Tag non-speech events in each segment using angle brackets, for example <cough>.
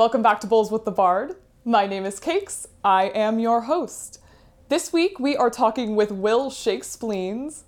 Welcome back to Bowls with the Bard. My name is Cakes. I am your host. This week we are talking with Will Shakespleens.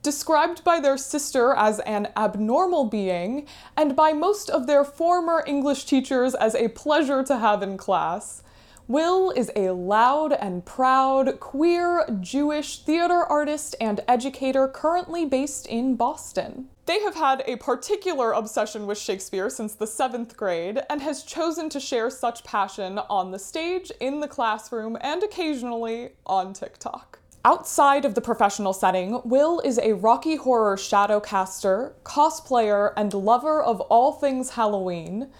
Described by their sister as an abnormal being, and by most of their former English teachers as a pleasure to have in class, Will is a loud and proud queer Jewish theater artist and educator currently based in Boston. They have had a particular obsession with Shakespeare since the seventh grade and has chosen to share such passion on the stage, in the classroom, and occasionally on TikTok. Outside of the professional setting, Will is a Rocky Horror shadowcaster, cosplayer, and lover of all things Halloween.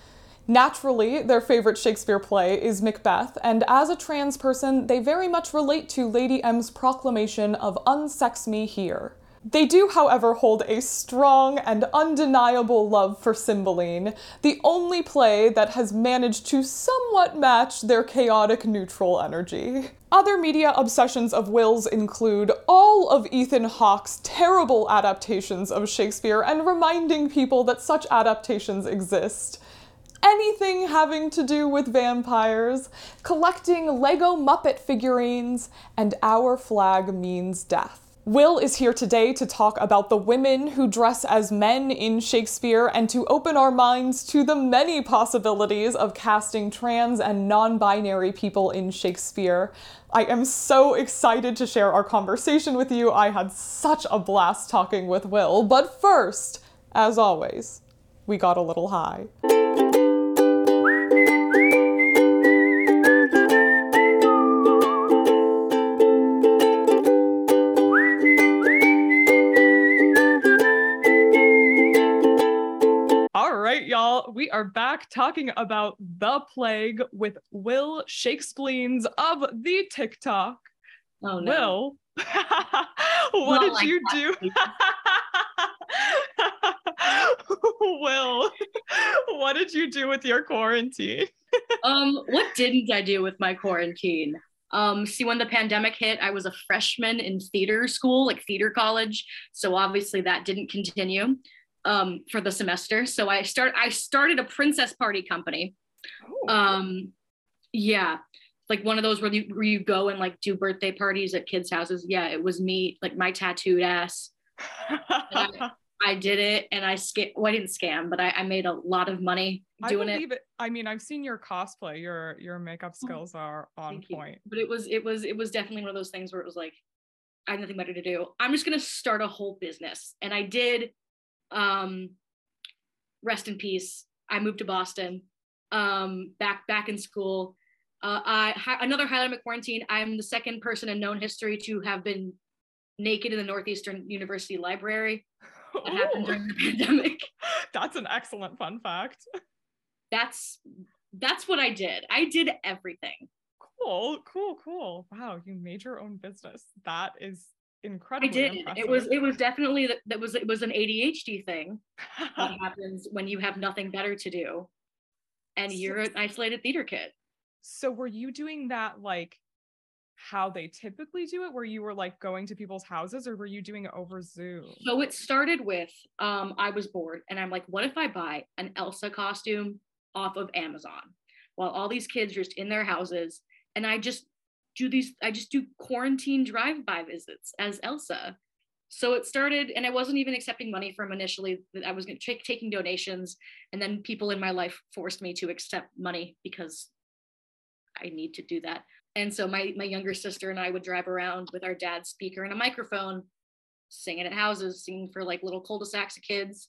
Naturally, their favorite Shakespeare play is Macbeth, and as a trans person, they very much relate to Lady M's proclamation of unsex me here. They do, however, hold a strong and undeniable love for Cymbeline, the only play that has managed to somewhat match their chaotic neutral energy. Other media obsessions of Will's include all of Ethan Hawke's terrible adaptations of Shakespeare and reminding people that such adaptations exist anything having to do with vampires, collecting Lego Muppet figurines, and Our Flag Means Death. Will is here today to talk about the women who dress as men in Shakespeare and to open our minds to the many possibilities of casting trans and non binary people in Shakespeare. I am so excited to share our conversation with you. I had such a blast talking with Will. But first, as always, we got a little high. Are back talking about the plague with Will Shakespleens of the TikTok. Oh no. Will, <laughs> what did like you do? <laughs> Will, <laughs> what did you do with your quarantine? um, what didn't I do with my quarantine? Um, see, when the pandemic hit, I was a freshman in theater school, like theater college. So obviously that didn't continue um, for the semester. So I start I started a princess party company. Oh. Um, yeah, like one of those where you where you go and like do birthday parties at kids' houses. Yeah, it was me, like my tattooed ass. I, <laughs> I, did it, and I scam. Well, I didn't scam, but I, I made a lot of money doing I it. it. I mean, I've seen your cosplay. Your your makeup oh, skills are on point. But it was it was it was definitely one of those things where it was like I had nothing better to do. I'm just gonna start a whole business, and I did um, rest in peace. I moved to Boston, um, back back in school. Uh, I hi, another highlight of quarantine. I'm the second person in known history to have been naked in the Northeastern University Library. That Ooh. <laughs> happened during the pandemic. <laughs> That's an excellent fun fact. That's that's what I did. I did everything. Cool, cool, cool. Wow, you made your own business. That is incredible. I did. Impressive. It was it was definitely that, that was it was an ADHD thing that <laughs> happens when you have nothing better to do and you're an isolated theater kid. So were you doing that like how they typically do it where you were like going to people's houses or were you doing it over Zoom? So it started with um I was bored and I'm like what if I buy an Elsa costume off of Amazon while all these kids are just in their houses and I just do these i just do quarantine drive-by visits as elsa. So it started and i wasn't even accepting money from initially. That i was take, taking donations and then people in my life forced me to accept money because i need to do that. And so my my younger sister and i would drive around with our dad's speaker and a microphone singing at houses singing for like little cul-de-sacs of kids.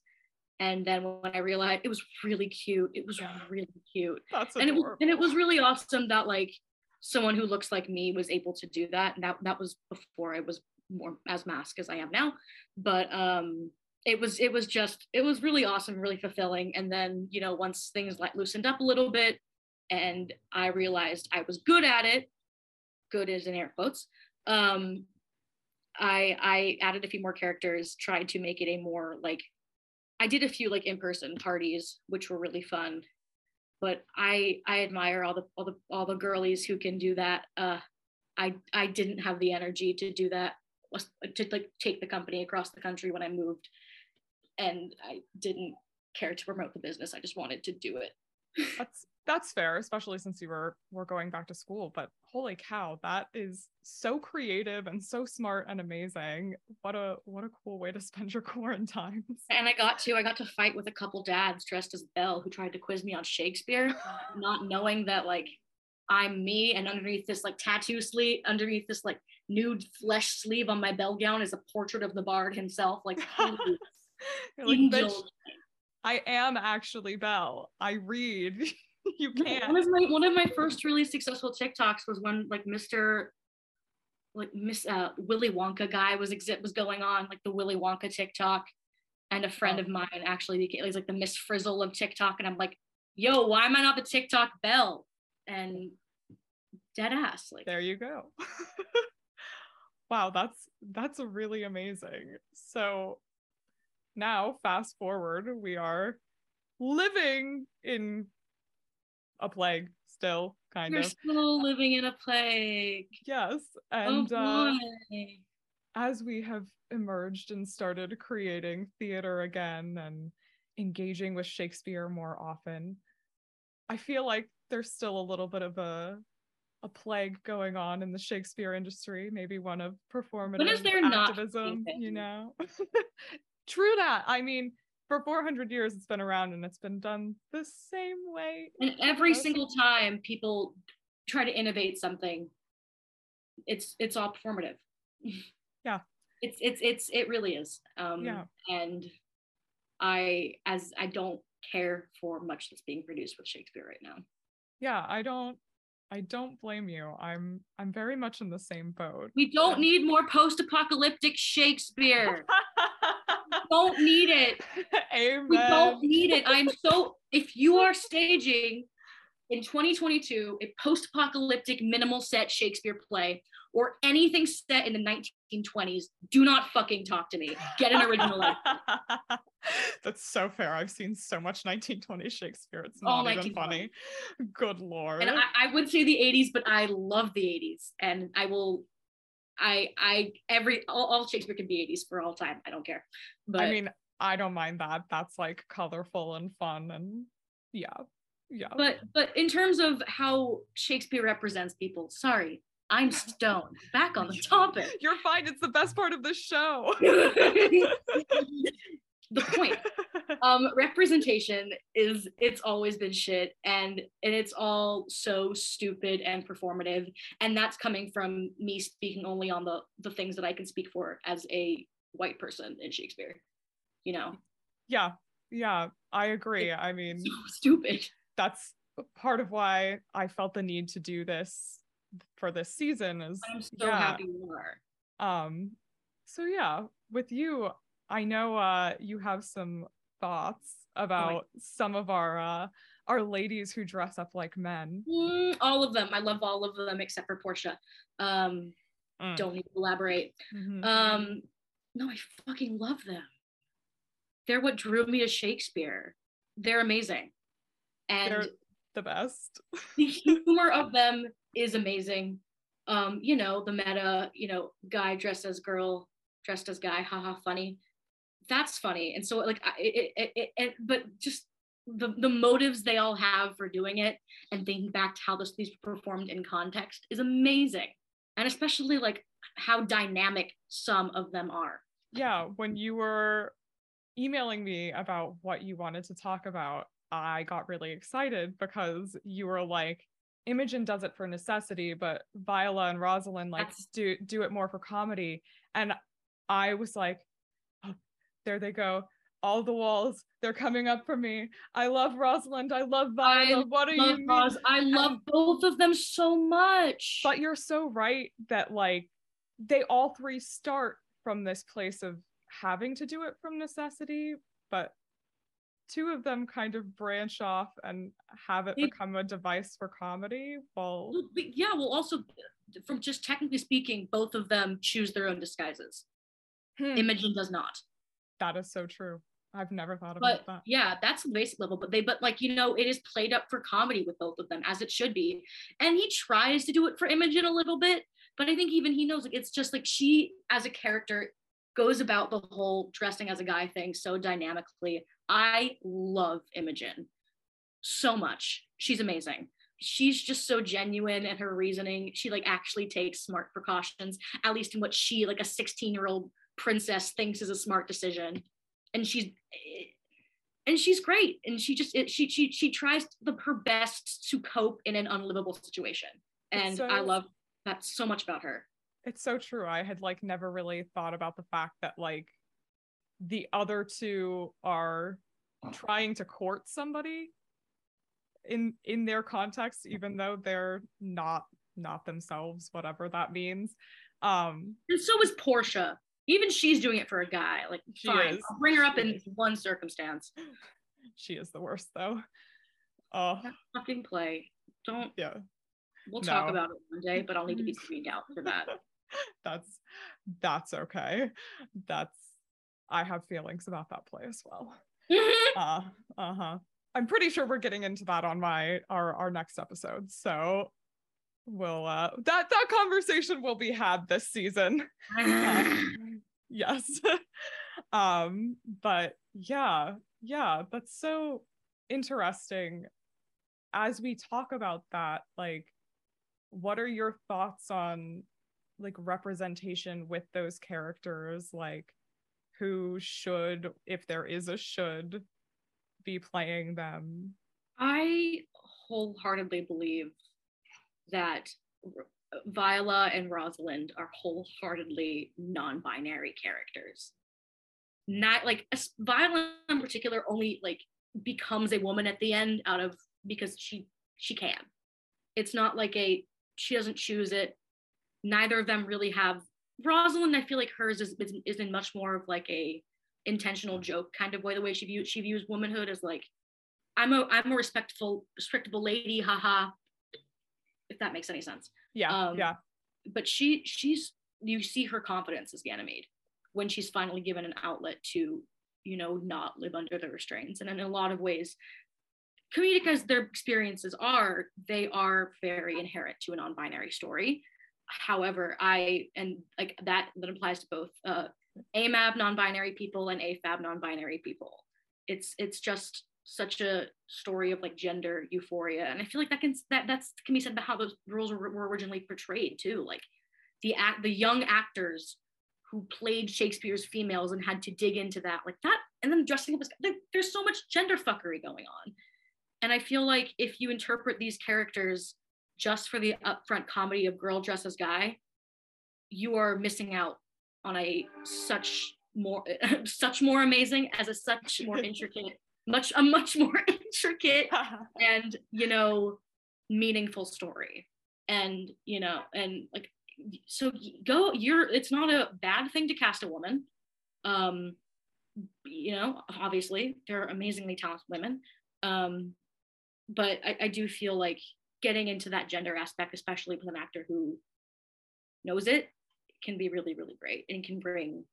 And then when I realized it was really cute, it was really cute. That's and it was and it was really awesome that like someone who looks like me was able to do that. And that that was before I was more as mask as I am now. But um it was it was just it was really awesome, really fulfilling. And then, you know, once things like loosened up a little bit and I realized I was good at it, good is in air quotes. Um I I added a few more characters, tried to make it a more like I did a few like in-person parties, which were really fun but I I admire all the all the all the girlies who can do that. Uh, I I didn't have the energy to do that to like take the company across the country when I moved, and I didn't care to promote the business. I just wanted to do it. That's that's fair, especially since you were were going back to school. But holy cow, that is so creative and so smart and amazing. What a what a cool way to spend your <laughs> quarantine. And I got to I got to fight with a couple dads dressed as Belle who tried to quiz me on Shakespeare, <gasps> not knowing that like I'm me, and underneath this like tattoo sleeve, underneath this like nude flesh sleeve on my bell gown is a portrait of the bard himself. Like, <laughs> like I am actually Belle. I read. <laughs> <laughs> you can't. One of my one of my first really successful TikToks was when like Mr. like Miss uh, Willy Wonka guy was exit was going on like the Willy Wonka TikTok, and a friend oh. of mine actually became like the Miss Frizzle of TikTok, and I'm like, yo, why am I not the TikTok Belle? And dead ass like there you go. <laughs> wow, that's that's really amazing. So now fast forward, we are living in a plague still kind You're of. still living in a plague. Yes and oh, uh, as we have emerged and started creating theater again and engaging with shakespeare more often i feel like there's still a little bit of a a plague going on in the shakespeare industry maybe one of performative activism you know? <laughs> True that. I mean for 400 years it's been around and it's been done the same way and every single time people try to innovate something it's it's all performative <laughs> yeah it's it's it's it really is um yeah and i as i don't care for much that's being produced with shakespeare right now yeah i don't I don't blame you. I'm I'm very much in the same boat. We don't need more post-apocalyptic Shakespeare. <laughs> don't need it. <laughs> Amen. We don't need it. I'm so if you are staging in 2022 a post-apocalyptic minimal set Shakespeare play or anything set in the 1920s, do not fucking talk to me. Get an original. <laughs> That's so fair. I've seen so much 1920s Shakespeare. It's oh not even funny. Good lord. And I, I would say the 80s, but I love the 80s, and I will I I every all, all, Shakespeare can be 80s for all time. I don't care. But I mean, I don't mind that. That's like colorful and fun and yeah. Yeah. But but in terms of how Shakespeare represents people, sorry, I'm stoned. Back on the <laughs> topic. You're fine. It's the best part of the show. <laughs> <laughs> the point. Um, representation is it's always been shit and and it's all so stupid and performative. And that's coming from me speaking only on the the things that I can speak for as a white person in Shakespeare. You know? Yeah. Yeah, I agree. It's I mean so stupid. That's part of why I felt the need to do this for this season is I'm so yeah. happy you are. Um so yeah, with you, I know uh you have some thoughts about oh some of our uh our ladies who dress up like men. Mm, all of them. I love all of them except for Portia. Um mm. don't need to elaborate. Mm-hmm. Um no, I fucking love them. They're what drew me to Shakespeare. They're amazing. And They're the best. <laughs> the humor of them is amazing. Um, you know, the meta, you know, guy dressed as girl, dressed as guy, haha, funny. That's funny. And so, like, it, it, it, it but just the, the motives they all have for doing it and thinking back to how this these performed in context is amazing. And especially like how dynamic some of them are. Yeah, when you were emailing me about what you wanted to talk about, I got really excited because you were like, Imogen does it for necessity, but Viola and Rosalind like That's... do do it more for comedy. And I was like, there they go. All the walls, they're coming up for me. I love Rosalind. I love Viola. I what are you Ros- I love both of them so much. But you're so right that like they all three start from this place of having to do it from necessity, but two of them kind of branch off and have it become a device for comedy well yeah well also from just technically speaking both of them choose their own disguises hmm. imogen does not that is so true i've never thought but, about that yeah that's the basic level but they but like you know it is played up for comedy with both of them as it should be and he tries to do it for imogen a little bit but i think even he knows like it's just like she as a character goes about the whole dressing as a guy thing so dynamically. I love Imogen. so much. She's amazing. She's just so genuine in her reasoning. She like actually takes smart precautions, at least in what she, like a 16 year old princess, thinks is a smart decision. And she's and she's great. And she just it, she she she tries the, her best to cope in an unlivable situation. And so, I love that so much about her. It's so true. I had like never really thought about the fact that like the other two are trying to court somebody in in their context even though they're not not themselves whatever that means um and so is portia even she's doing it for a guy like fine. I'll bring her up in one circumstance. She is the worst though. Oh. Fucking play. Don't yeah. We'll no. talk about it one day but i'll need to be <laughs> screened out for that. That's that's okay. That's i have feelings about that play as well. Uh uh-huh. I'm pretty sure we're getting into that on my our our next episode. So we'll uh that that conversation will be had this season. <sighs> um, yes. <laughs> um but yeah, yeah, that's so interesting as we talk about that like what are your thoughts on like representation with those characters like who should if there is a should be playing them? I wholeheartedly believe that Viola and Rosalind are wholeheartedly non-binary characters. Not like Viola in particular only like becomes a woman at the end out of because she she can. It's not like a she doesn't choose it. Neither of them really have Rosalind. I feel like hers is is in much more of like a intentional joke kind of way the way she views she views womanhood as like i'm a i'm a respectful respectable lady haha if that makes any sense yeah um, yeah. but she she's you see her confidence as ganymede when she's finally given an outlet to you know not live under the restraints. And in a lot of ways comedic as their experiences are they are very inherent to a non-binary story. However i and like that that applies to both uh, AMAB non-binary people and AFAB non-binary people. It's it's just such a story of like gender euphoria, and I feel like that can that that's can be said about how those roles were, were originally portrayed too. Like the act the young actors who played Shakespeare's females and had to dig into that like that, and then dressing up as there, there's so much gender fuckery going on, and I feel like if you interpret these characters just for the upfront comedy of girl dresses guy, you are missing out on a such more <laughs> such more amazing as a such more <laughs> intricate much a much <laughs> more intricate <laughs> and you know meaningful story. And you know and like so go you're it's not a bad thing to cast a woman. Um you know obviously they're amazingly talented women. Um but I, I do feel like getting into that gender aspect especially with an actor who knows it can be really really great and can bring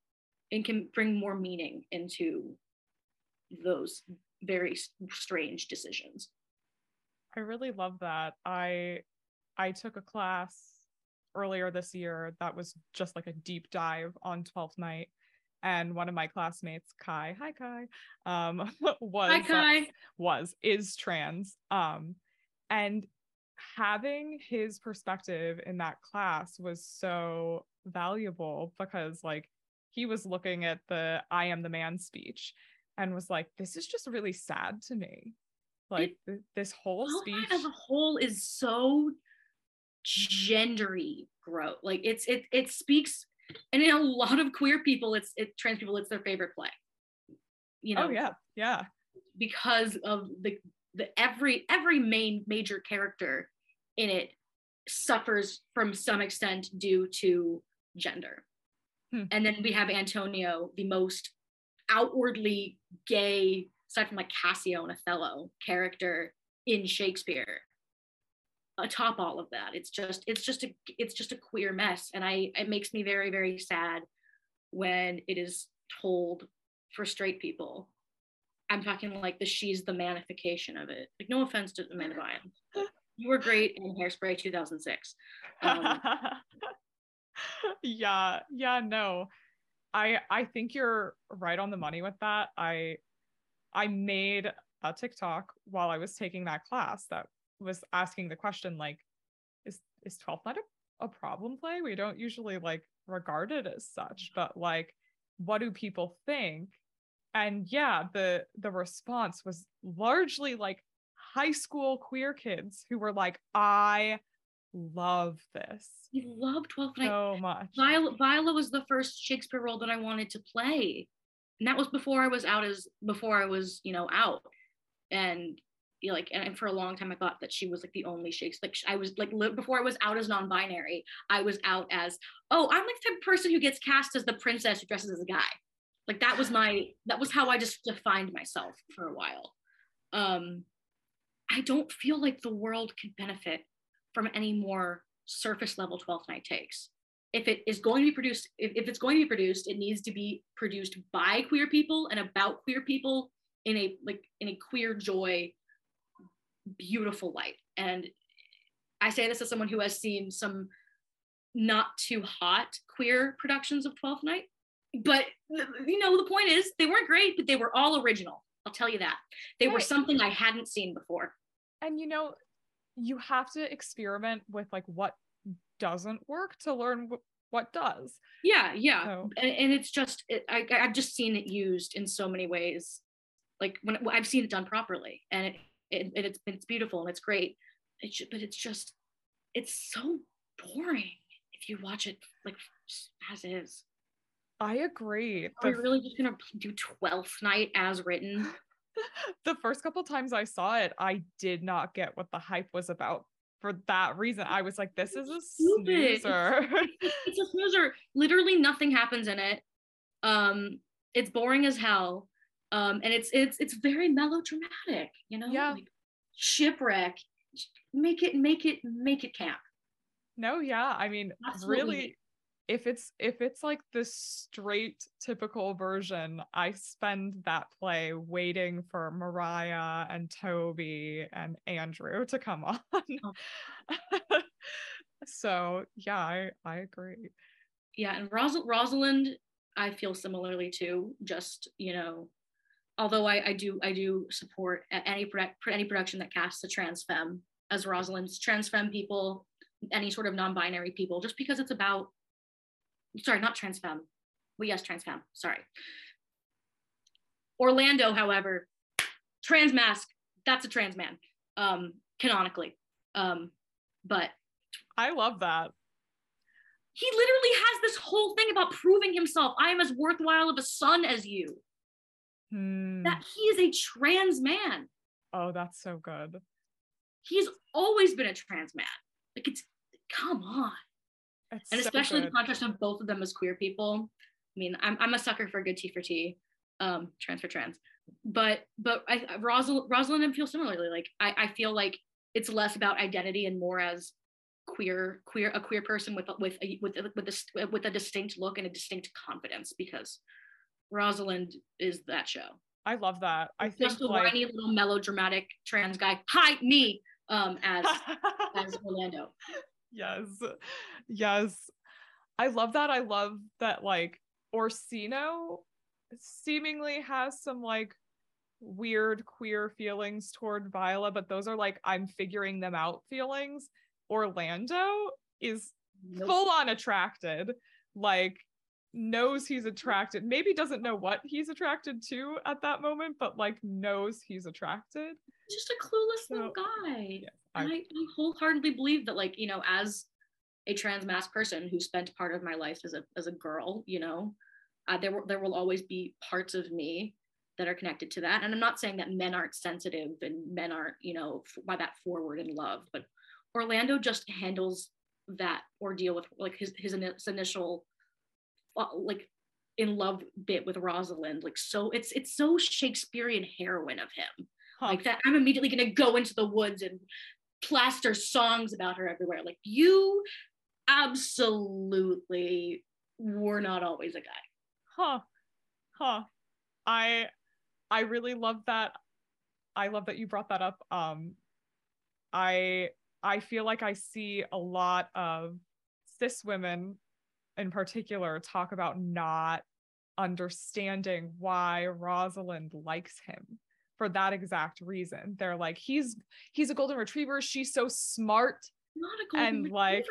and can bring more meaning into those very strange decisions i really love that i i took a class earlier this year that was just like a deep dive on 12th night and one of my classmates kai hi kai um <laughs> was hi, kai. Uh, was is trans um and having his perspective in that class was so valuable because like he was looking at the I am the man speech and was like, this is just really sad to me. Like it, th- this whole speech as a whole is so gendery gross. Like it's it it speaks and in a lot of queer people, it's it trans people, it's their favorite play. You know, oh yeah, yeah. Because of the the every every main major character in it suffers from some extent due to gender. Hmm. And then we have Antonio, the most outwardly gay, aside from like Cassio and Othello character in Shakespeare. Atop all of that, it's just it's just a it's just a queer mess, and I it makes me very very sad when it is told for straight people. I'm talking like the she's the manification of it. Like no offense to the man Amanda Bynes, you were great in Hairspray 2006. Um, <laughs> yeah yeah no i i think you're right on the money with that i i made a TikTok while I was taking that class that was asking the question like, is is 12th night a, a problem play? We don't usually like regard it as such, but like, what do people think? And yeah, the the response was largely like high school queer kids who were like, I love this. You love 12th night so much. Viola, Viola was the first Shakespeare role that I wanted to play. And that was before I was out as before I was, you know, out. And you know, like and for a long time I thought that she was like the only Shakespeare. Like I was like li- before I was out as non-binary, I was out as, oh, I'm like the type of person who gets cast as the princess who dresses as a guy. Like that was my that was how I just defined myself for a while. Um I don't feel like the world could benefit from any more surface level 12th night takes. If it is going to be produced, if, if it's going to be produced, it needs to be produced by queer people and about queer people in a like in a queer joy, beautiful light. And I say this as someone who has seen some not too hot queer productions of 12th night. But you know, the point is they weren't great, but they were all original. I'll tell you that. They right. were something I hadn't seen before. And you know, you have to experiment with like what doesn't work to learn w- what does. Yeah, yeah, so. and, and, it's just it, I, I've just seen it used in so many ways. Like when I've seen it done properly, and it, it, it's it's beautiful and it's great. It should, but it's just it's so boring if you watch it like as is. I agree. Are we really just gonna do Twelfth Night as written? <sighs> <laughs> <laughs> the first couple times I saw it, I did not get what the hype was about. For that reason, I was like, "This is a snoozer." <laughs> it's a snoozer. Literally, nothing happens in it. Um, it's boring as hell, um, and it's it's it's very melodramatic. You know, yeah. Like, shipwreck. Make it, make it, make it camp. No, yeah. I mean, That's really, if it's if it's like the straight typical version i spend that play waiting for maria and toby and andrew to come <laughs> on. So yeah i i agree. Yeah and Ros- rosalind i feel similarly too just you know although i i do i do support any any production that casts a trans femme as rosalind's trans femme people any sort of non-binary people just because it's about sorry, not trans femme. Well, yes, trans femme. Sorry. Orlando, however, trans masc. That's a trans man, um, canonically. Um, but I love that. He literally has this whole thing about proving himself. I am as worthwhile of a son as you. Hmm. That he is a trans man. Oh, that's so good. He's always been a trans man. Like it's come on. It's and so especially good. the contrast of both of them as queer people. I mean, I'm, I'm a sucker for a good tea for tea, um, trans for trans. But but I Rosal- Rosalind and feel similarly. Like I, I feel like it's less about identity and more as queer queer a queer person with with a, with a, with a, with a distinct look and a distinct confidence because Rosalind is that show. I love that. I just think a like... whiny little melodramatic trans guy. Hi, me. Um, as <laughs> as Orlando yes. Yes. I love that. I love that like orsino seemingly has some like weird queer feelings toward viola but those are like i'm figuring them out feelings. Orlando is nope. full on attracted like knows he's attracted maybe doesn't know what he's attracted to at that moment but like knows he's attracted. Just a clueless so, little guy. yes, I, I, wholeheartedly believe that like you know as a trans masc person who spent part of my life as a as a girl you know uh, there will there will always be parts of me that are connected to that. And i'm not saying that men aren't sensitive and men aren't you know by that forward in love but orlando just handles that ordeal with like his his, his initial like in love bit with rosalind like so it's it's so shakespearean heroine of him huh. like that i'm immediately going to go into the woods and plaster songs about her everywhere. Like you absolutely were not always a guy. Huh. Huh. I I really love that. I love that you brought that up. Um I I feel like I see a lot of cis women in particular talk about not understanding why Rosalind likes him for that exact reason. They're like, he's he's a golden retriever. She's so smart. Not a golden And, like.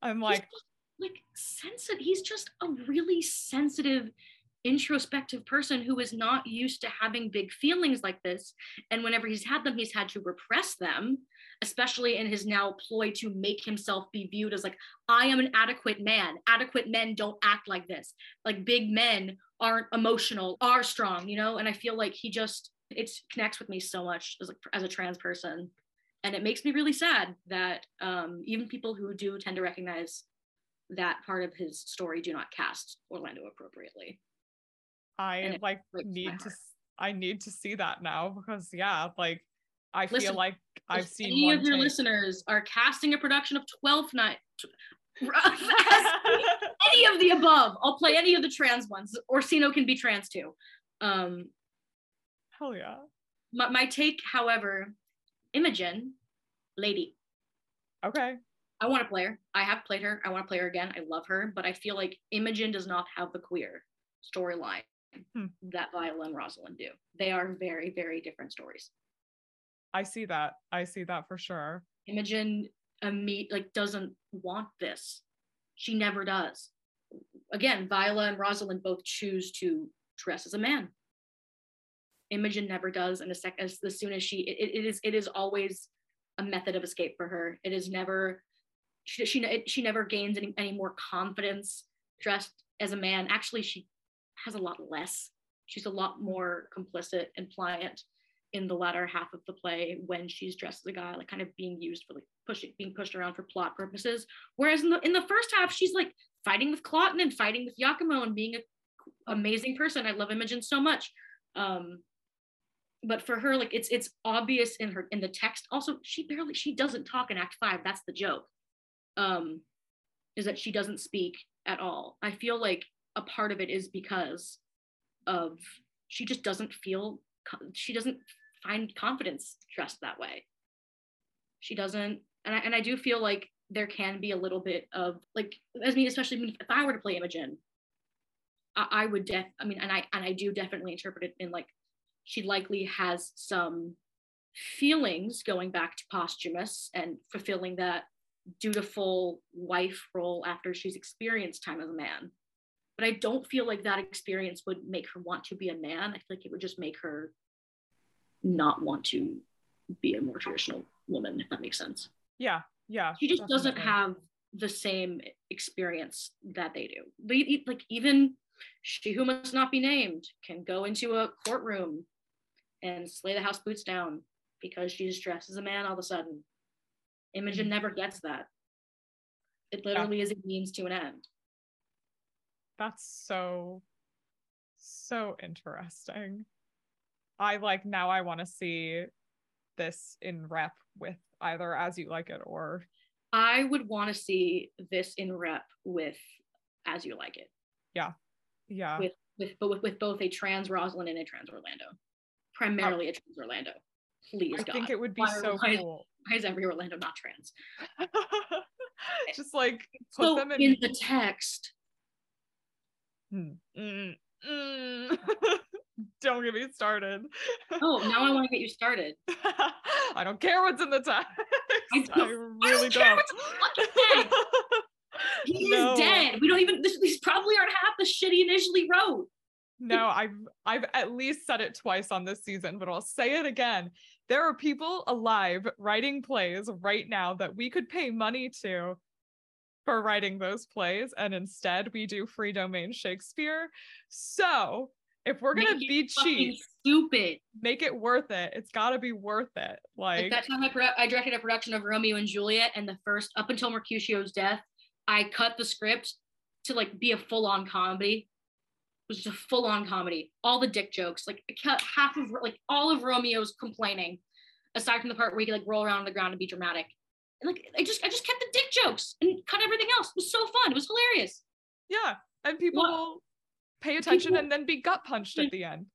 I'm like, just, like sensitive. He's just a really sensitive, introspective person who is not used to having big feelings like this. And whenever he's had them, he's had to repress them, especially in his now ploy to make himself be viewed as like, I am an adequate man. Adequate men don't act like this. Like big men aren't emotional, are strong, you know? And I feel like he just it connects with me so much as a, as a trans person. And it makes me really sad that um, even people who do tend to recognize that part of his story do not cast Orlando appropriately. I and like need to I need to see that now because yeah, like I feel Listen, like I've seen any of your take. listeners are casting a production of 12th Night, <laughs> <laughs> any of the above, I'll play any of the trans ones. Orsino can be trans too. Um, Hell yeah. my, my take, however, Imogen, lady, Okay. I want to play her. I have played her. I want to play her again. I love her, but I feel like Imogen does not have the queer storyline Hmm. that Viola and Rosalind do. They are very, very different stories. I see that. I see that for sure. Imogen imme- like doesn't want this. She never does. Again, Viola and Rosalind both choose to dress as a man. Imogen never does, and a sec- as, as soon as she, it, it is, it is always a method of escape for her. It is never, she, she, she never gains any, any more confidence dressed as a man. Actually, she has a lot less. She's a lot more complicit and pliant in the latter half of the play when she's dressed as a guy, like kind of being used for like pushing, being pushed around for plot purposes. Whereas in the in the first half, she's like fighting with Cloten and fighting with Iachimo and being an amazing person. I love Imogen so much. Um, but for her, like it's it's obvious in her in the text. Also, she barely she doesn't talk in Act Five. That's the joke. Um, is that she doesn't speak at all. I feel like a part of it is because of she just doesn't feel she doesn't find confidence dressed that way. She doesn't, and I and I do feel like there can be a little bit of like, I mean, especially if I were to play Imogen, I, I would def, I mean, and I and I do definitely interpret it in like she likely has some feelings going back to Posthumus and fulfilling that dutiful wife role after she's experienced time as a man. But I don't feel like that experience would make her want to be a man. I feel like it would just make her not want to be a more traditional woman, if that makes sense. Yeah. Yeah. She just doesn't have the same experience that they do. Like even she who must not be named can go into a courtroom and slay the house boots down because she's dressed as a man all of a sudden. Imogen Mhm. never gets that. It literally is a means to an end. That's so so interesting. I like now I want to see this in rep with either as you like it or I would want to see this in rep with As You Like It, yeah. Yeah. With with but with, with both a trans Rosalind and a trans Orlando. Primarily a trans Orlando. Please I God. think it would be Why- so why- cool. Why is every Orlando not trans? <laughs> Just like put So them in, in the text, Mm, mm, mm. <laughs> Don't get me started. oh, now I want to get you started. <laughs> I don't care what's in the text. I <laughs> I, don't- I really don't care don't. what's in the fucking <laughs> He No. is dead. We don't even. This, these probably aren't half the shit he initially wrote. No, I've I've at least said it twice on this season, but I'll say it again. There are people alive writing plays right now that we could pay money to for writing those plays, and instead we do free domain Shakespeare. So if we're gonna Make be cheap, Stupid. make it worth it. It's gotta be worth it. Like Like that time I, pro- I directed a production of Romeo and Juliet, and the first up until Mercutio's death, I cut the script to like be a full on comedy. It was just a full on comedy. All the dick jokes, like I cut half of like all of Romeo's complaining, aside from the part where he could like roll around on the ground and be dramatic. And like I just I just kept the dick jokes and cut everything else. It was so fun. It was hilarious. yeah, and people What- will pay attention and then be gut punched at the end.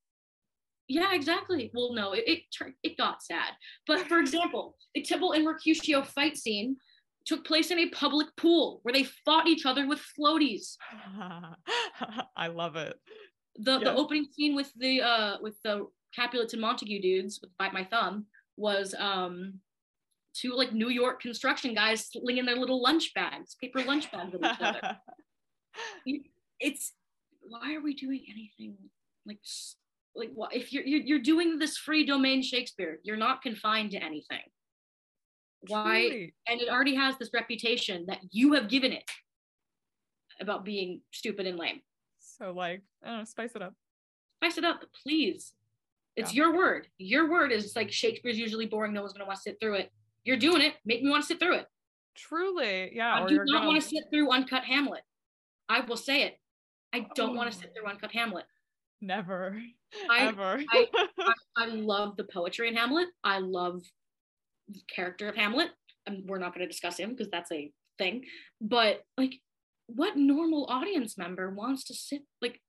Yeah, exactly. Well, no, it it, it got sad. But for example, the Tybalt and Mercutio fight scene took place in a public pool where they fought each other with floaties. <laughs> I love it. The the opening scene with the uh with the Capulets and Montague dudes with Bite My Thumb was um, two like New York construction guys slinging their little lunch bags, paper lunch bags at each other. <laughs> it's why are we doing anything like like what if you're, you're you're doing this free domain Shakespeare? You're not confined to anything. Why? Truly. And it already has this reputation that you have given it about being stupid and lame. So like, I don't know, spice it up. Spice it up, please. It's yeah. your word. Your word is like Shakespeare's usually boring. No one's gonna want to sit through it. You're doing it. Make me want to sit through it. Truly, yeah. I do not gonna... want to sit through uncut Hamlet. I will say it. I don't oh. want to sit through uncut Hamlet. Never. I, Ever. I, I, I, love the poetry in Hamlet. I love the character of Hamlet. And we're not going to discuss him because that's a thing. But like, what normal audience member wants to sit like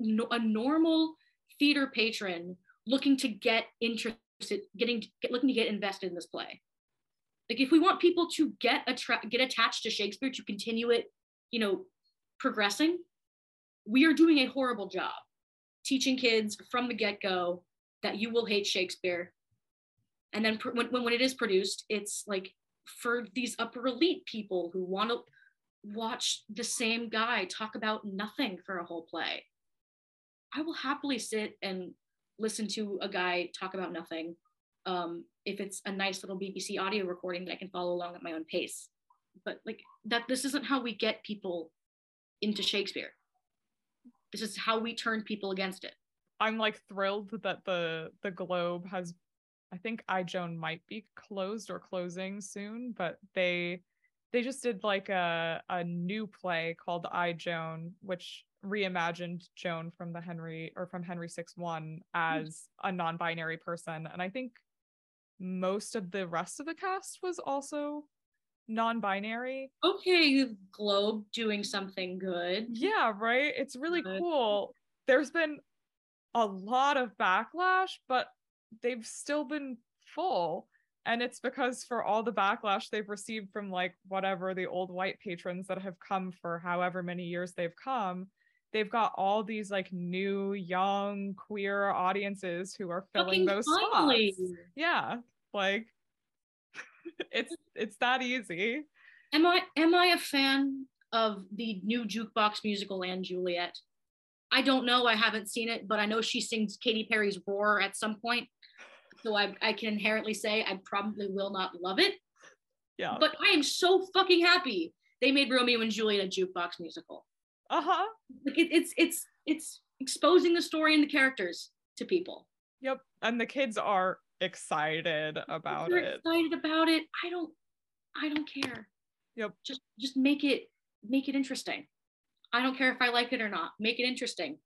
no, a normal theater patron looking to get interested, getting get, looking to get invested in this play. Like if we want people to get attra- get attached to Shakespeare to continue it, you know, progressing, we are doing a horrible job teaching kids from the get-go that you will hate Shakespeare. And then pr- when, when it is produced, it's like for these upper elite people who want to watch the same guy talk about nothing for a whole play. I will happily sit and listen to a guy talk about nothing um, if it's a nice little BBC audio recording that I can follow along at my own pace. But like that, this isn't how we get people into Shakespeare. This is how we turn people against it. I'm like thrilled that the the Globe has I think I Joan might be closed or closing soon, but they they just did like a a new play called I Joan, which reimagined Joan from the Henry or from Henry Six One as a non-binary person, and I think most of the rest of the cast was also non-binary. Okay, Globe doing something good. Yeah, right. It's really good. cool. There's been a lot of backlash, but they've still been full. And it's because for all the backlash they've received from like whatever the old white patrons that have come for however many years they've come, they've got all these like new young queer audiences who are filling Fucking those finally. spots. Yeah. Like it's it's that easy. Am I am I a fan of the new jukebox musical and Juliet? I don't know. I haven't seen it, but I know she sings Katy Perry's Roar at some point. So I, I can inherently say I probably will not love it. Yeah. But I am so fucking happy they made Romeo and Juliet a jukebox musical. Uh-huh. Like it, it's it's it's exposing the story and the characters to people. Yep. And the kids are excited about You're it. Excited about it. I don't I don't care. Yep. Just just make it make it interesting. I don't care if I like it or not. Make it interesting.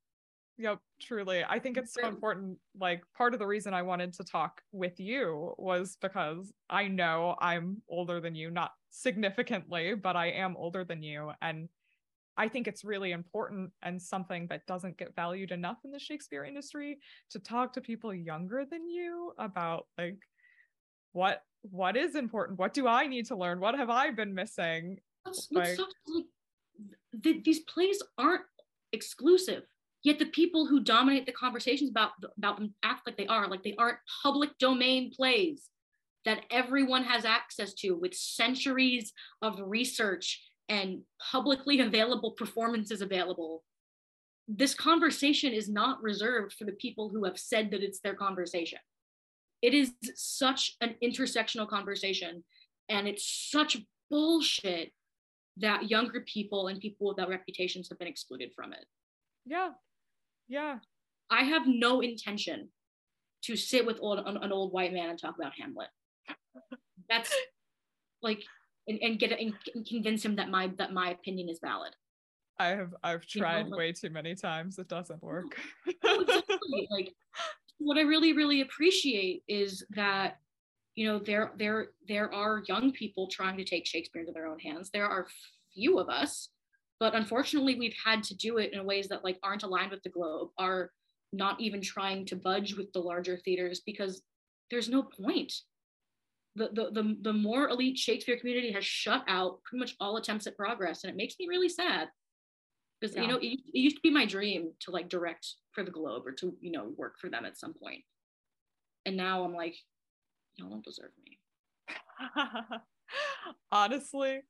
Yep, truly. I think it's so important. Like, part of the reason I wanted to talk with you was because I know I'm older than you, not significantly, but I am older than you. And I think it's really important and something that doesn't get valued enough in the Shakespeare industry to talk to people younger than you about like what what is important? What do i need to learn? What have i been missing? What's, like, like the, these plays aren't exclusive yet the people who dominate the conversations about about them act like they are like they aren't public domain plays that everyone has access to with centuries of research and publicly available performances available this conversation is not reserved for the people who have said that it's their conversation. It is such an intersectional conversation and it's such bullshit that younger people and people without reputations have been excluded from it. Yeah. Yeah. I have no intention to sit with old, an, an old white man and talk about hamlet. That's like and, and get and convince him that my that my opinion is valid i have i've tried you know, like, way too many times it doesn't work oh, exactly. <laughs> like what I really, really appreciate is that, you know, there, there, there are young people trying to take Shakespeare into their own hands. There are few of us, but unfortunately, we've had to do it in ways that like aren't aligned with the globe, are not even trying to budge with the larger theaters because there's no point. The, the, the, the more elite Shakespeare community has shut out pretty much all attempts at progress. And it makes me really sad because yeah. you know it, it, used to be my dream to like direct for the globe or to you know work for them at some point and now I'm like, y'all don't deserve me. <laughs> Honestly,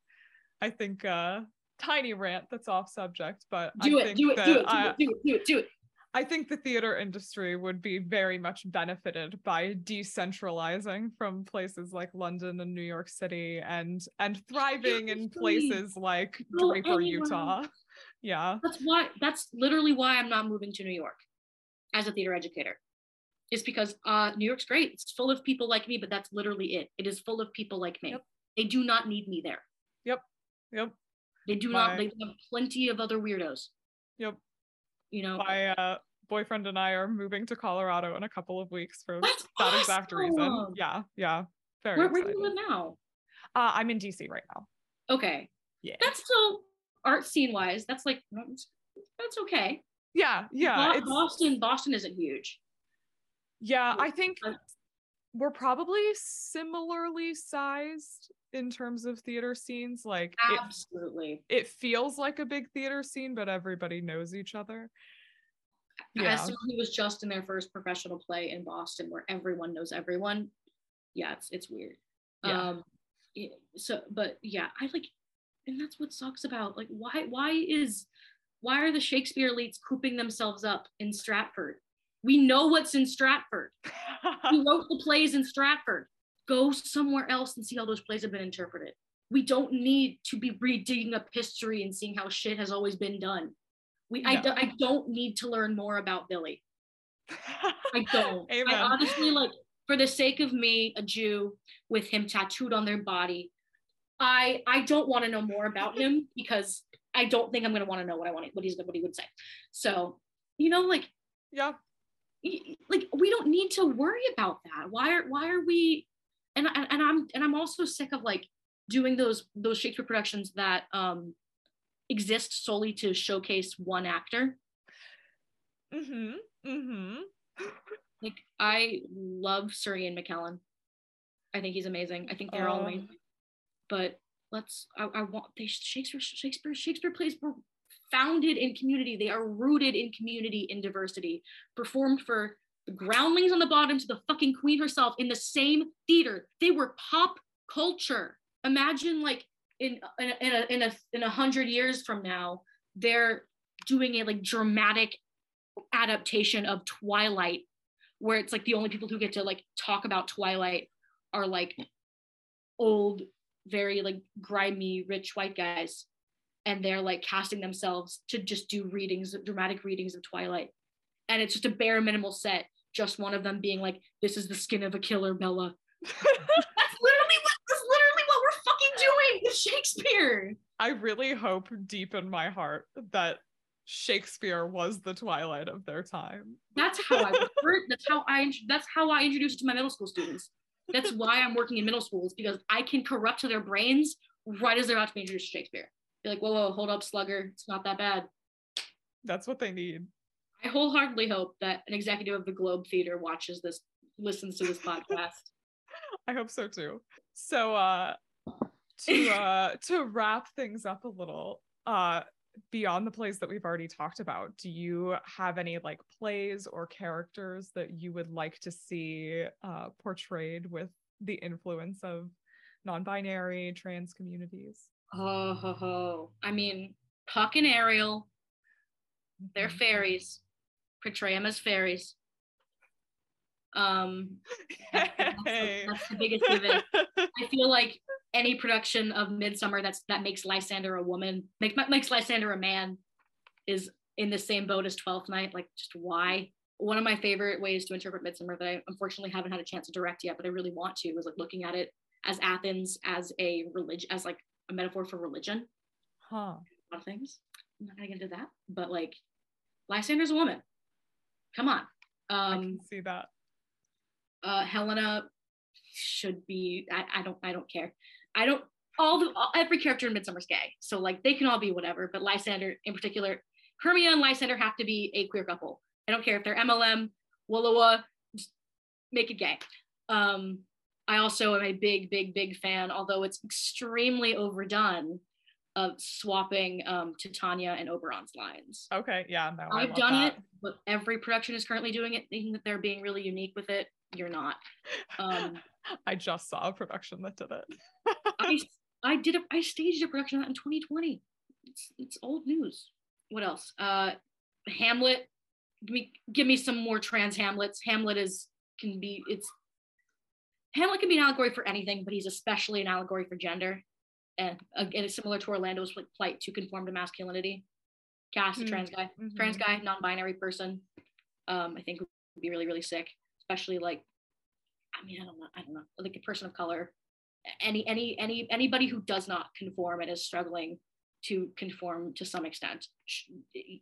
I think uh tiny rant that's off subject, but do I it, think do it, that do it, do it, do it, do it, do it. I think the theater industry would be very much benefited by decentralizing from places like London and New York City and and thriving in places like Go Draper, anywhere. Utah. Yeah. That's why. That's literally why I'm not moving to New York as a theater educator. Is because uh, New York's great. It's full of people like me, but that's literally it. It is full of people like me. Yep. They do not need me there. Yep. Yep. They do My- not. They have plenty of other weirdos. Yep. You know. My uh boyfriend and I are moving to Colorado in a couple of weeks for That's that exact reason. Yeah, yeah. Very Where, where do you live now? Uh, I'm in DC right now. Okay, Yeah. that's still art scene wise. That's like that's okay. Yeah, yeah. Boston. Boston isn't huge. yeah, I think we're probably similarly sized in terms of theater scenes. Like it, Absolutely. it feels like a big theater scene, but everybody knows each other. Yeah. As who was just in their first professional play in Boston, where everyone knows everyone, yeah, it's it's weird. Yeah. Um, it- so, but yeah, I like, and that's what sucks about like why why is why are the Shakespeare elites cooping themselves up in Stratford? We know what's in Stratford. <laughs> We <laughs> wrote the plays in Stratford. Go somewhere else and see how those plays have been interpreted. We don't need to be redigging up history and seeing how shit has always been done. We, I, No. do- I don't need to learn more about Billy. <laughs> I don't. Amen. I honestly like, for the sake of me, a Jew with him tattooed on their body, I I don't want to know more about him <laughs> because I don't think I'm gonna want to know what I want what he's what he would say. So you know, like yeah. Like we don't need to worry about that why are why are we and and, i'm and i'm also sick of like doing those those shakespeare productions that um exist solely to showcase one actor Mm-hmm. Mm-hmm. <laughs> like i love sir ian mckellen i think he's amazing i think they're all Oh. amazing but let's i, I want they shakespeare shakespeare shakespeare plays founded in community. They are rooted in community in diversity performed for the groundlings on the bottom to the fucking queen herself in the same theater. They were pop culture. Imagine like in in in a in a in a hundred years from now they're doing a like dramatic adaptation of twilight where it's like the only people who get to like talk about twilight are like old very like grimy rich white guys and they're like casting themselves to just do readings dramatic readings of twilight. And it's just a bare minimal set just one of them being like this is the skin of a killer bella. <laughs> That's literally what that's literally what we're fucking doing with shakespeare. I really hope deep in my heart that Shakespeare was the twilight of their time. that's how i that's how i that's how i introduce it to my middle school students. That's why i'm working in middle schools because i can corrupt their brains right as they're about to be introduced to shakespeare be like whoa whoa hold up slugger it's not that bad That's what they need. I wholeheartedly hope that an executive of the Globe Theater watches this, listens to this <laughs> podcast. I hope so too. So uh to <laughs> uh to wrap things up a little, uh beyond the plays that we've already talked about, do you have any like plays or characters that you would like to see uh portrayed with the influence of non-binary trans communities? Oh, ho, ho. I mean, Puck and Ariel, they're Mhm. fairies. Portray them as fairies. Um, that's, that's the, <laughs> that's the biggest given. I feel like any production of Midsummer that's that makes Lysander a woman, make, makes Lysander a man, is in the same boat as Twelfth Night. Like, just why? One of my favorite ways to interpret Midsummer that I unfortunately haven't had a chance to direct yet, but I really want to, is like looking at it as Athens as a religion, as like a metaphor for religion. huh. A lot of things. I'm not gonna get into that, but like, Lysander's a woman. Come on. I Um, can see that. uh, Helena should be. I, I don't. I don't care. I don't. All the all, every character in Midsummer's gay, so like they can all be whatever. But Lysander, in particular, Hermia and Lysander have to be a queer couple. I don't care if they're MLM, Willowa, just make it gay. Um, I also am a big, big, big fan, although it's extremely overdone, of swapping um, Titania and Oberon's lines. Okay, yeah, no, I've done that. it, but every production is currently doing it, thinking that they're being really unique with it. You're not. Um, <laughs> I just saw a production that did it. <laughs> I I did a I staged a production of that in 2020. It's it's old news. What else? Uh, Hamlet. Give me give me some more trans Hamlets. Hamlet is can be it's Hamlet can be an allegory for anything, but he's especially an allegory for gender. And again, it's similar to Orlando's plight to conform to masculinity. Cast a trans guy, mm-hmm. trans guy, non-binary person. Um, I think would be really, really sick, especially like, I mean, I don't know, I don't know, like a person of color, any, any, any, anybody who does not conform and is struggling to conform to some extent.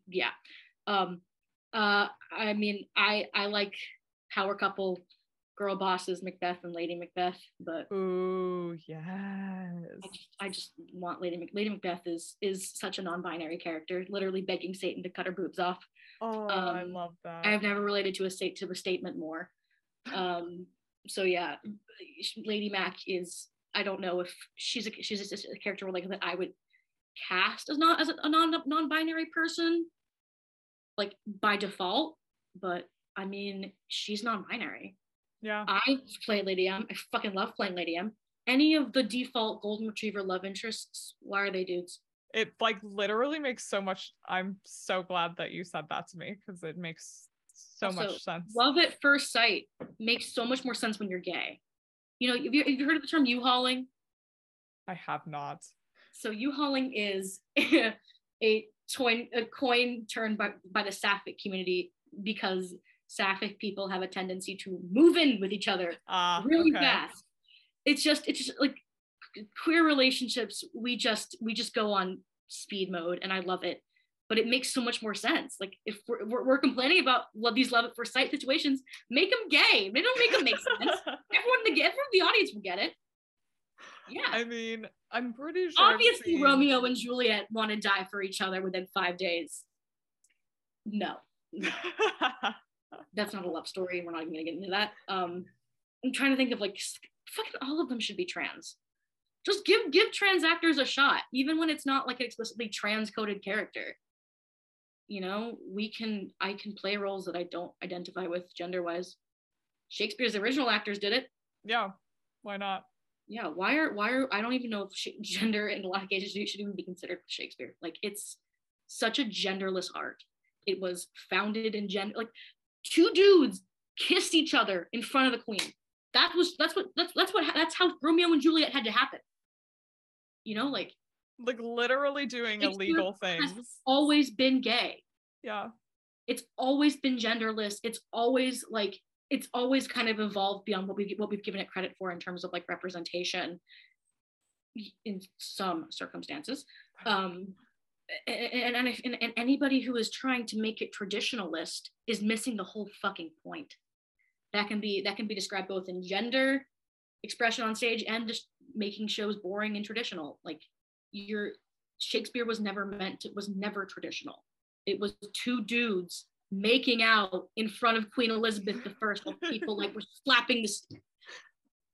Yeah. Um, uh, I mean, I, I like power couple girl bosses Macbeth and Lady Macbeth, but oh yes, I just, I just want Lady Mac- Lady Macbeth is is such a non-binary character, literally begging Satan to cut her boobs off. Oh, um, I love that. I have never related to a state to a statement more. Um, so yeah, Lady Mac is. I don't know if she's a she's a, a character like that I would cast as not as a non non-binary person, like by default. But I mean, she's non-binary. Yeah. I play Lady M. I fucking love playing Lady M. Any of the default golden retriever love interests, why are they dudes? It like literally makes so much. I'm so glad that you said that to me because it makes so also, much sense. Love at first sight makes so much more sense when you're gay. You know, have you, have you heard of the term U-hauling? I have not. So U-hauling is <laughs> a, a coin a coin turned by, by the sapphic community because sapphic people have a tendency to move in with each other uh, really okay. fast. It's just it's just like queer relationships. We just we just go on speed mode, and I love it. But it makes so much more sense. Like if we're, we're, we're complaining about love these love at first sight situations, make them gay. They don't make them make sense. <laughs> everyone the everyone the audience will get it. Yeah. I mean, I'm pretty sure. Obviously, seen... Romeo and Juliet want to die for each other within five days. No. no. <laughs> that's not a love story. We're not even gonna get into that. Um, I'm trying to think of like fucking all of them should be trans. Just give give trans actors a shot, even when it's not like an explicitly trans coded character. You know, we can I can play roles that I don't identify with gender wise. Shakespeare's original actors did it. Yeah, why not? Yeah, why are why are I don't even know if sh- gender in a lot of cases should even be considered Shakespeare. Like it's such a genderless art. It was founded in gender like two dudes kissed each other in front of the queen. That was that's what that's that's what that's how Romeo and Juliet had to happen. You know, like like literally doing illegal things. Always been gay. Yeah. It's always been genderless. It's always like it's always kind of evolved beyond what we what we've given it credit for in terms of like representation in some circumstances. Um, and, and, and, and anybody who is trying to make it traditionalist is missing the whole fucking point. That can be that can be described both in gender expression on stage and just making shows boring and traditional. Like your shakespeare was never meant to was never traditional. It was two dudes making out in front of queen elizabeth first while people like were slapping this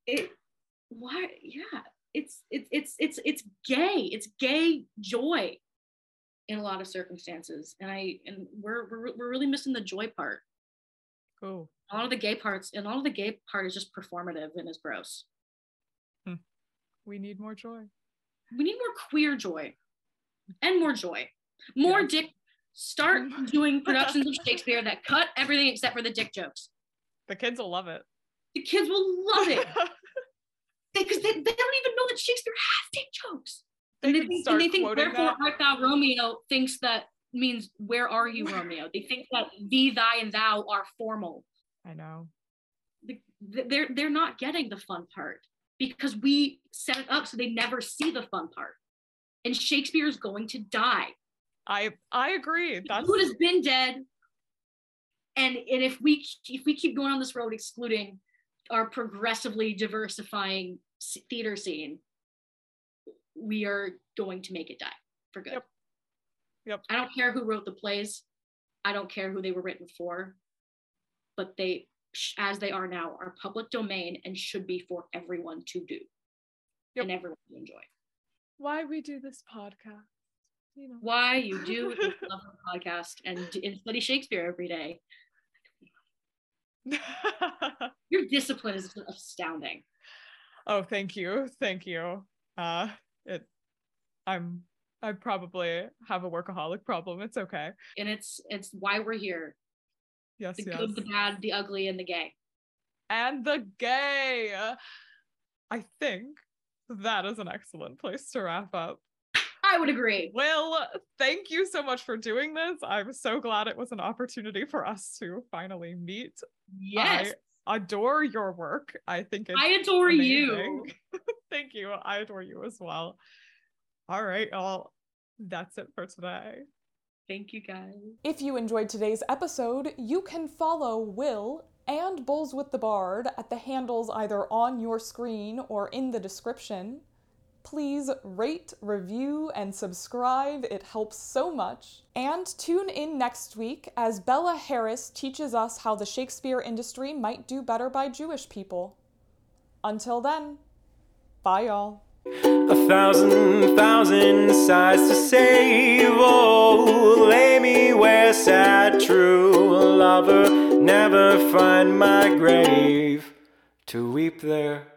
it why yeah it's it's it's it's it's gay. It's gay joy in a lot of circumstances and i and we're we're, we're really missing the joy part. Cool. A lot of the gay parts and all of the gay part is just performative and is gross. Hmm. we need more joy. We need more queer joy and more joy. More yeah. dick start <laughs> doing productions of shakespeare that cut everything except for the dick jokes. The kids will love it. The kids will love it. <laughs> Because they, they, they don't even know that shakespeare has dick jokes and they think, and they think therefore art thou Romeo thinks that means where are you <laughs> Romeo? They think that thee, thy, and thou are formal. I know. They're they're not getting the fun part because we set it up so they never see the fun part. And Shakespeare is going to die. I I agree. That's who has been dead. And and if we if we keep going on this road excluding our progressively diversifying theater scene, we are going to make it die for good. Yep. Yep. I don't care who wrote the plays. I don't care who they were written for, but they, as they are now, are public domain and should be for everyone to do yep. and everyone to enjoy. why we do this podcast. You know. Why you do <laughs> love podcast and, and study Shakespeare every day. <laughs> Your discipline is astounding. Oh, thank you. Thank you. Uh it I'm I probably have a workaholic problem. It's okay. And it's it's why we're here. Yes, The yes. good, the bad, the ugly, and the gay. and the gay. I think that is an excellent place to wrap up. I would agree. Well, thank you so much for doing this. I'm so glad it was an opportunity for us to finally meet. Yes. I adore your work. I think it's I adore you. <laughs> thank you. I adore you as well. All right. all. that's it for today. Thank you guys. If you enjoyed today's episode, you can follow Will and Bowls with the Bard at the handles either on your screen or in the description. Please rate, review, and subscribe, it helps so much. And tune in next week as Bella Harris teaches us how the Shakespeare industry might do better by Jewish people. Until then, bye y'all. A thousand, thousand sighs to save. Oh, lay me where sad true lover never find my grave to weep there.